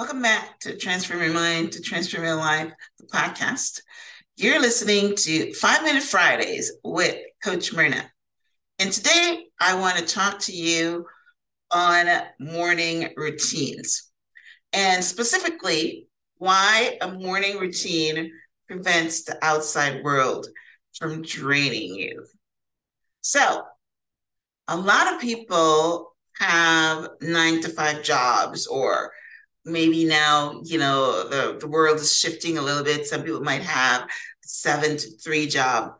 Welcome back to Transform Your Mind to Transform Your Life, the podcast. You're listening to Five Minute Fridays with Coach Myrna. And today I want to talk to you on morning routines and specifically why a morning routine prevents the outside world from draining you. So, a lot of people have nine to five jobs, or maybe now, you know, the, the world is shifting a little bit. Some people might have seven to three job,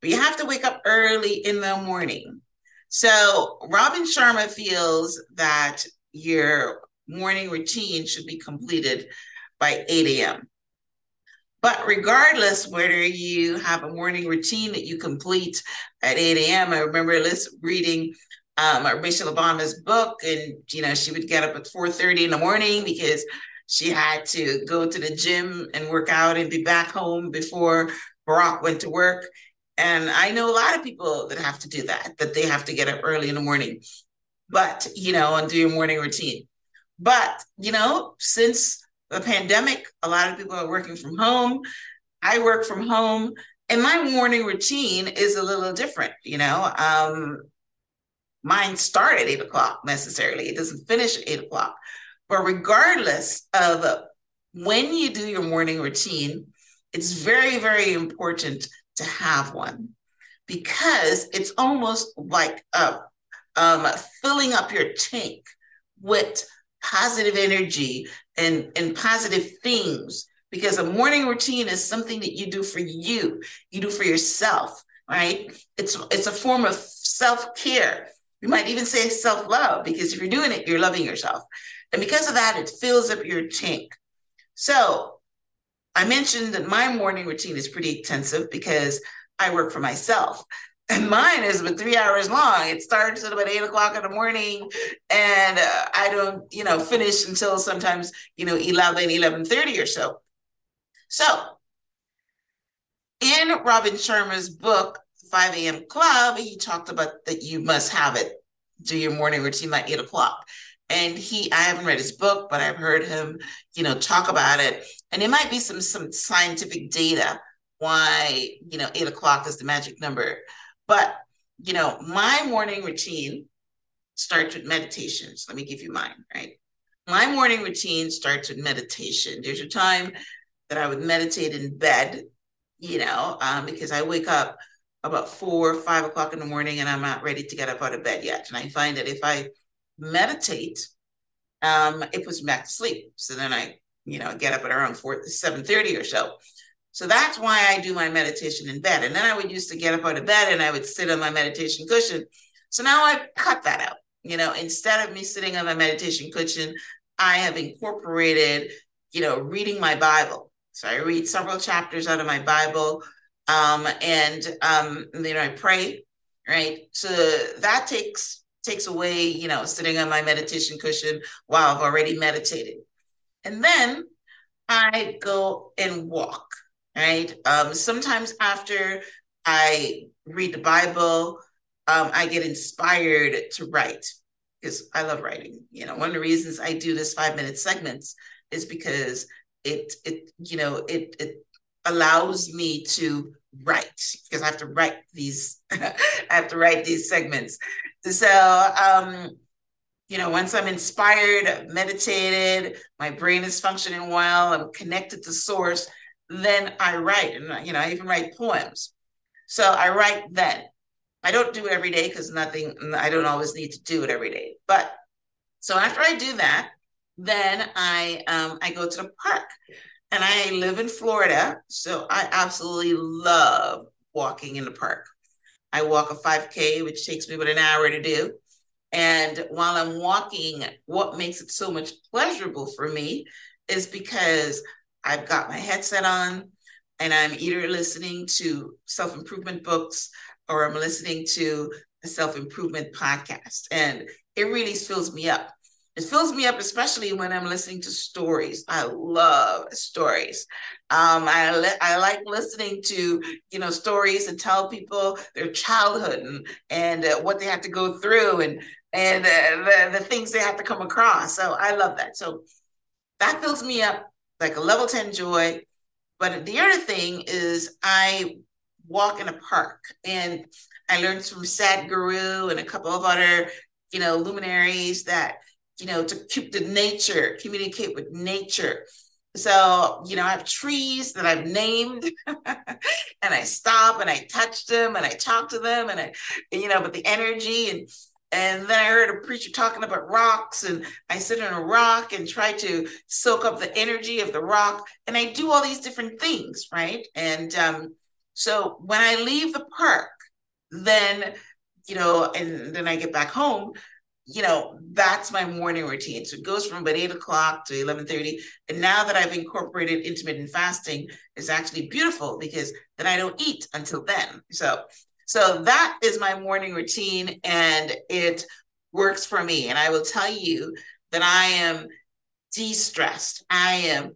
but you have to wake up early in the morning. So, Robin Sharma feels that your morning routine should be completed by 8 a.m. But regardless whether you have a morning routine that you complete at 8 a.m., I remember this reading um, Michelle Obama's book, and you know she would get up at 4:30 in the morning because she had to go to the gym and work out and be back home before Barack went to work. And I know a lot of people that have to do that, that they have to get up early in the morning, but you know, and do your morning routine. But you know, since the pandemic, a lot of people are working from home. I work from home, and my morning routine is a little different. You know, um, mine start at eight o'clock necessarily. It doesn't finish at eight o'clock. But regardless of when you do your morning routine, it's very, very important to have one because it's almost like uh, um, filling up your tank with positive energy and, and positive things because a morning routine is something that you do for you you do for yourself right it's it's a form of self-care you might even say self-love because if you're doing it you're loving yourself and because of that it fills up your tank so i mentioned that my morning routine is pretty intensive because i work for myself and mine is about three hours long. It starts at about eight o'clock in the morning, and uh, I don't, you know, finish until sometimes, you know, 11, 11.30 or so. So in Robin Sharma's book, 5 a.m. Club, he talked about that you must have it, do your morning routine by eight o'clock. And he, I haven't read his book, but I've heard him, you know, talk about it. And it might be some some scientific data why, you know, eight o'clock is the magic number. But, you know, my morning routine starts with meditations. Let me give you mine, right? My morning routine starts with meditation. There's a time that I would meditate in bed, you know, um, because I wake up about four, or five o'clock in the morning and I'm not ready to get up out of bed yet. And I find that if I meditate, um, it puts me back to sleep. So then I, you know, get up at around four, 7.30 or so. So that's why I do my meditation in bed. And then I would used to get up out of bed and I would sit on my meditation cushion. So now I've cut that out. You know, instead of me sitting on my meditation cushion, I have incorporated, you know, reading my Bible. So I read several chapters out of my Bible. Um, and um, you know, I pray, right? So that takes takes away, you know, sitting on my meditation cushion while I've already meditated. And then I go and walk right? Um, sometimes after I read the Bible, um, I get inspired to write because I love writing. You know, one of the reasons I do this five minute segments is because it it you know it it allows me to write because I have to write these I have to write these segments. So um you know, once I'm inspired, meditated, my brain is functioning well, I'm connected to source, then I write, and you know, I even write poems. So I write then. I don't do it every day because nothing. I don't always need to do it every day. But so after I do that, then I um, I go to the park, and I live in Florida, so I absolutely love walking in the park. I walk a 5K, which takes me about an hour to do. And while I'm walking, what makes it so much pleasurable for me is because I've got my headset on and I'm either listening to self improvement books or I'm listening to a self improvement podcast. And it really fills me up. It fills me up, especially when I'm listening to stories. I love stories. Um, I li- I like listening to you know stories and tell people their childhood and and uh, what they have to go through and and uh, the the things they have to come across. So I love that. So that fills me up like a level 10 joy. But the other thing is I walk in a park and I learned from Sadhguru and a couple of other, you know, luminaries that, you know, to keep the nature, communicate with nature. So, you know, I have trees that I've named and I stop and I touch them and I talk to them and I, you know, but the energy and and then I heard a preacher talking about rocks, and I sit on a rock and try to soak up the energy of the rock. And I do all these different things, right? And um, so when I leave the park, then, you know, and then I get back home, you know, that's my morning routine. So it goes from about eight o'clock to 11:30. And now that I've incorporated intermittent fasting, it's actually beautiful because then I don't eat until then. So so that is my morning routine and it works for me. And I will tell you that I am de-stressed. I am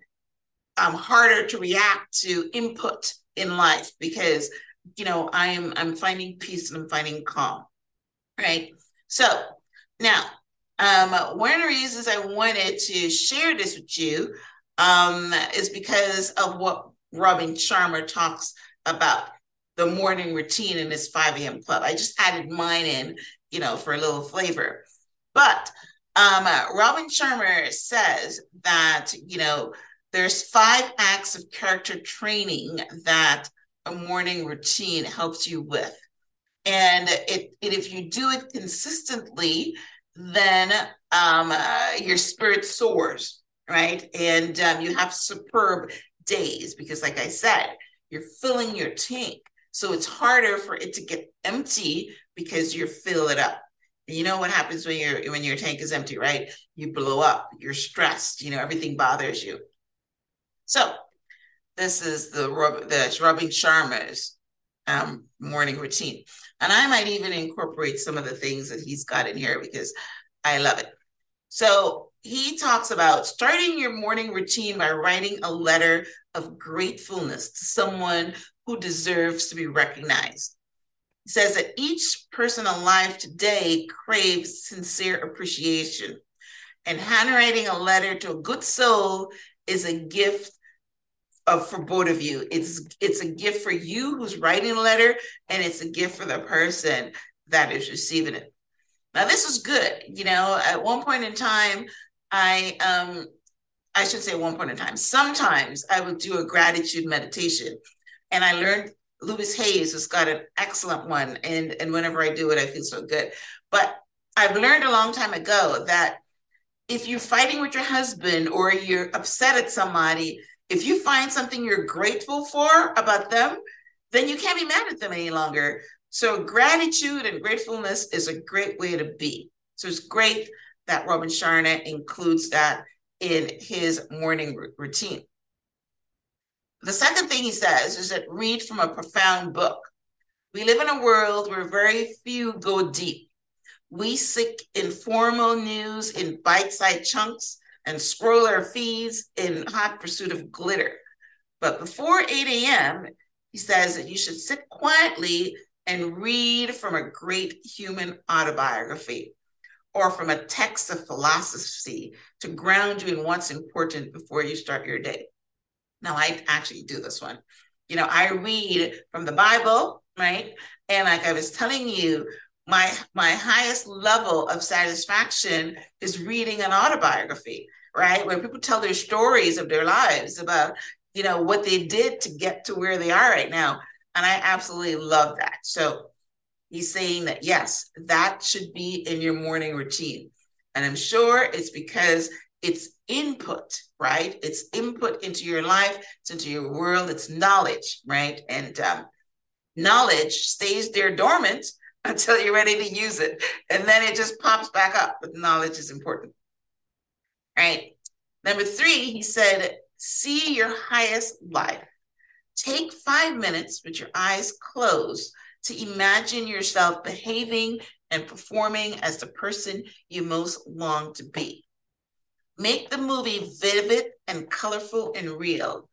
I'm harder to react to input in life because you know I'm I'm finding peace and I'm finding calm. Right. So now um, one of the reasons I wanted to share this with you um, is because of what Robin Sharma talks about the morning routine in this 5 a.m. club. I just added mine in, you know, for a little flavor. But um, Robin Sharma says that, you know, there's five acts of character training that a morning routine helps you with. And it, if you do it consistently, then um, uh, your spirit soars, right? And um, you have superb days because, like I said, you're filling your tank so it's harder for it to get empty because you fill it up. And you know what happens when your when your tank is empty, right? You blow up, you're stressed, you know, everything bothers you. So this is the the Robin Sharma's um, morning routine. And I might even incorporate some of the things that he's got in here because I love it. So he talks about starting your morning routine by writing a letter of gratefulness to someone who deserves to be recognized. He says that each person alive today craves sincere appreciation. And handwriting a letter to a good soul is a gift of, for both of you. It's it's a gift for you who's writing a letter, and it's a gift for the person that is receiving it. Now, this is good. You know, at one point in time, I um I should say one point in time. Sometimes I would do a gratitude meditation and I learned Louise Hayes has got an excellent one. And, and whenever I do it, I feel so good. But I've learned a long time ago that if you're fighting with your husband or you're upset at somebody, if you find something you're grateful for about them, then you can't be mad at them any longer. So gratitude and gratefulness is a great way to be. So it's great that Robin Sharma includes that in his morning routine. The second thing he says is that read from a profound book. We live in a world where very few go deep. We seek informal news in bite sized chunks and scroll our feeds in hot pursuit of glitter. But before 8 a.m., he says that you should sit quietly and read from a great human autobiography or from a text of philosophy to ground you in what's important before you start your day. Now, I actually do this one. You know, I read from the Bible, right? And like I was telling you, my my highest level of satisfaction is reading an autobiography, right? Where people tell their stories of their lives about, you know, what they did to get to where they are right now. And I absolutely love that. So he's saying that yes, that should be in your morning routine. And I'm sure it's because it's input, right? It's input into your life, it's into your world, it's knowledge, right? And um, knowledge stays there dormant until you're ready to use it. And then it just pops back up. But knowledge is important. Right. Number three, he said, see your highest life. Take five minutes with your eyes closed to imagine yourself behaving and performing as the person you most long to be. Make the movie vivid and colorful and real.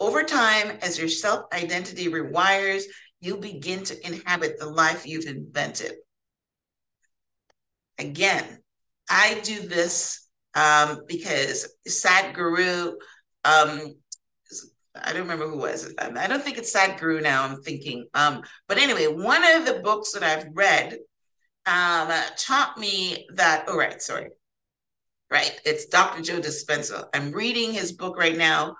Over time, as your self identity rewires, you begin to inhabit the life you've invented. Again, I do this um, because Sadhguru, um, I don't remember who was it. I don't think it's Sadhguru now. I'm thinking, um, but anyway, one of the books that I've read um, taught me that. Oh, right, sorry, right. It's Dr. Joe Dispenza. I'm reading his book right now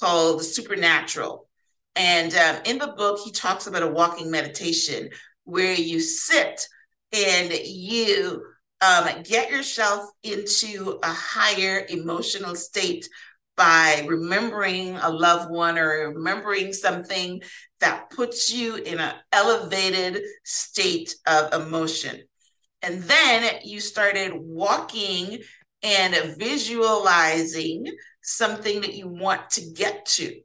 called The Supernatural, and um, in the book he talks about a walking meditation where you sit and you um, get yourself into a higher emotional state by remembering a loved one or remembering something that puts you in an elevated state of emotion. And then you started walking and visualizing something that you want to get to.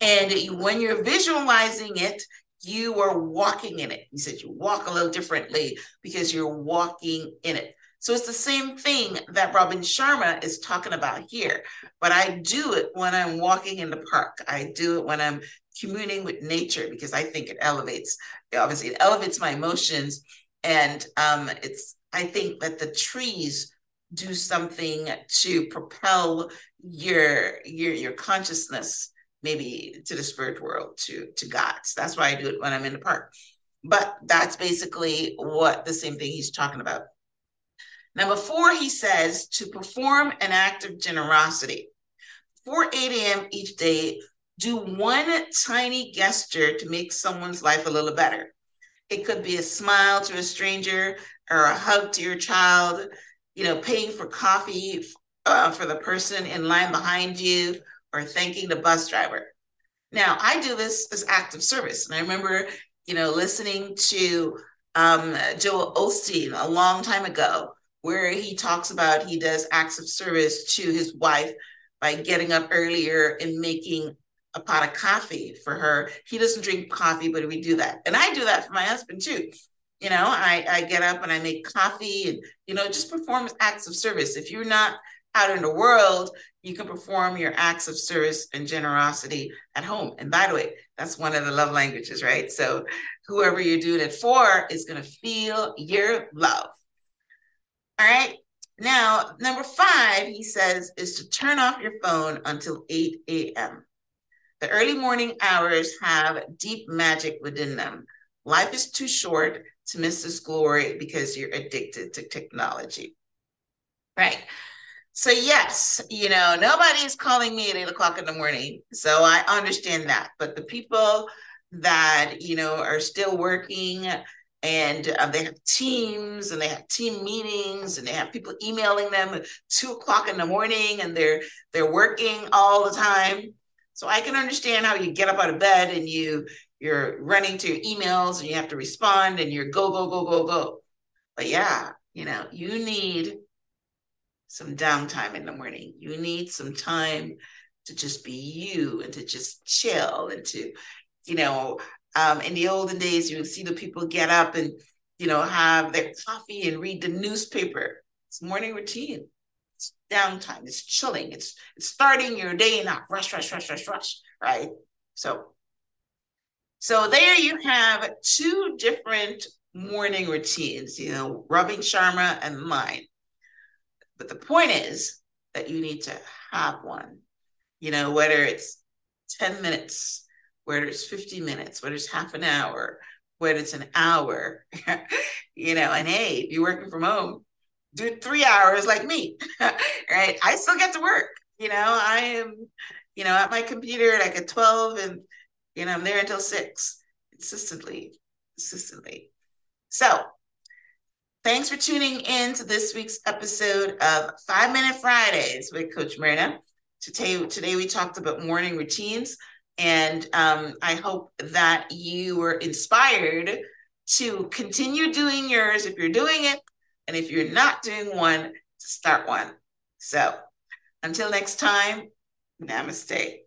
And when you're visualizing it, you are walking in it. He said you walk a little differently because you're walking in it. So it's the same thing that Robin Sharma is talking about here. But I do it when I'm walking in the park. I do it when I'm communing with nature because I think it elevates, obviously, it elevates my emotions. And um, it's, I think that the trees do something to propel your your your consciousness maybe to the spirit world, to to God. So that's why I do it when I'm in the park. But that's basically what the same thing he's talking about. Number four, he says to perform an act of generosity. Before 8 a.m. each day, do one tiny gesture to make someone's life a little better. It could be a smile to a stranger or a hug to your child, you know, paying for coffee uh, for the person in line behind you, or thanking the bus driver. Now, I do this as active service. And I remember, you know, listening to um, Joel Osteen a long time ago, where he talks about he does acts of service to his wife by getting up earlier and making a pot of coffee for her. He doesn't drink coffee, but we do that. And I do that for my husband too. You know, I, I get up and I make coffee and, you know, just perform acts of service. If you're not out in the world, you can perform your acts of service and generosity at home. And by the way, that's one of the love languages, right? So whoever you're doing it for is going to feel your love. All right. Now, number five, he says, is to turn off your phone until 8 a.m. The early morning hours have deep magic within them. Life is too short to miss this glory because you're addicted to technology. Right. So yes, you know, nobody's calling me at eight o'clock in the morning. So I understand that. But the people that, you know, are still working and uh, they have teams and they have team meetings and they have people emailing them at two o'clock in the morning and they're they're working all the time. So I can understand how you get up out of bed and you you're running to your emails and you have to respond and you're go, go, go, go, go. But yeah, you know, you need some downtime in the morning. You need some time to just be you and to just chill and to, you know, um, in the olden days, you would see the people get up and, you know, have their coffee and read the newspaper. It's morning routine. It's downtime. It's chilling. It's it's starting your day, not rush, rush, rush, rush, rush. Right. So, so there you have two different morning routines. You know, Robin Sharma and mine. But the point is that you need to have one, you know, whether it's 10 minutes, whether it's 50 minutes, whether it's half an hour, whether it's an hour, you know, and hey, if you're working from home, do three hours like me, right? I still get to work, you know, I am, you know, at my computer like at 12 and, you know, I'm there until six consistently, consistently. So Thanks for tuning in to this week's episode of Five Minute Fridays with Coach Myrna. Today, today we talked about morning routines, and um, I hope that you were inspired to continue doing yours if you're doing it, and if you're not doing one, to start one. So until next time, namaste.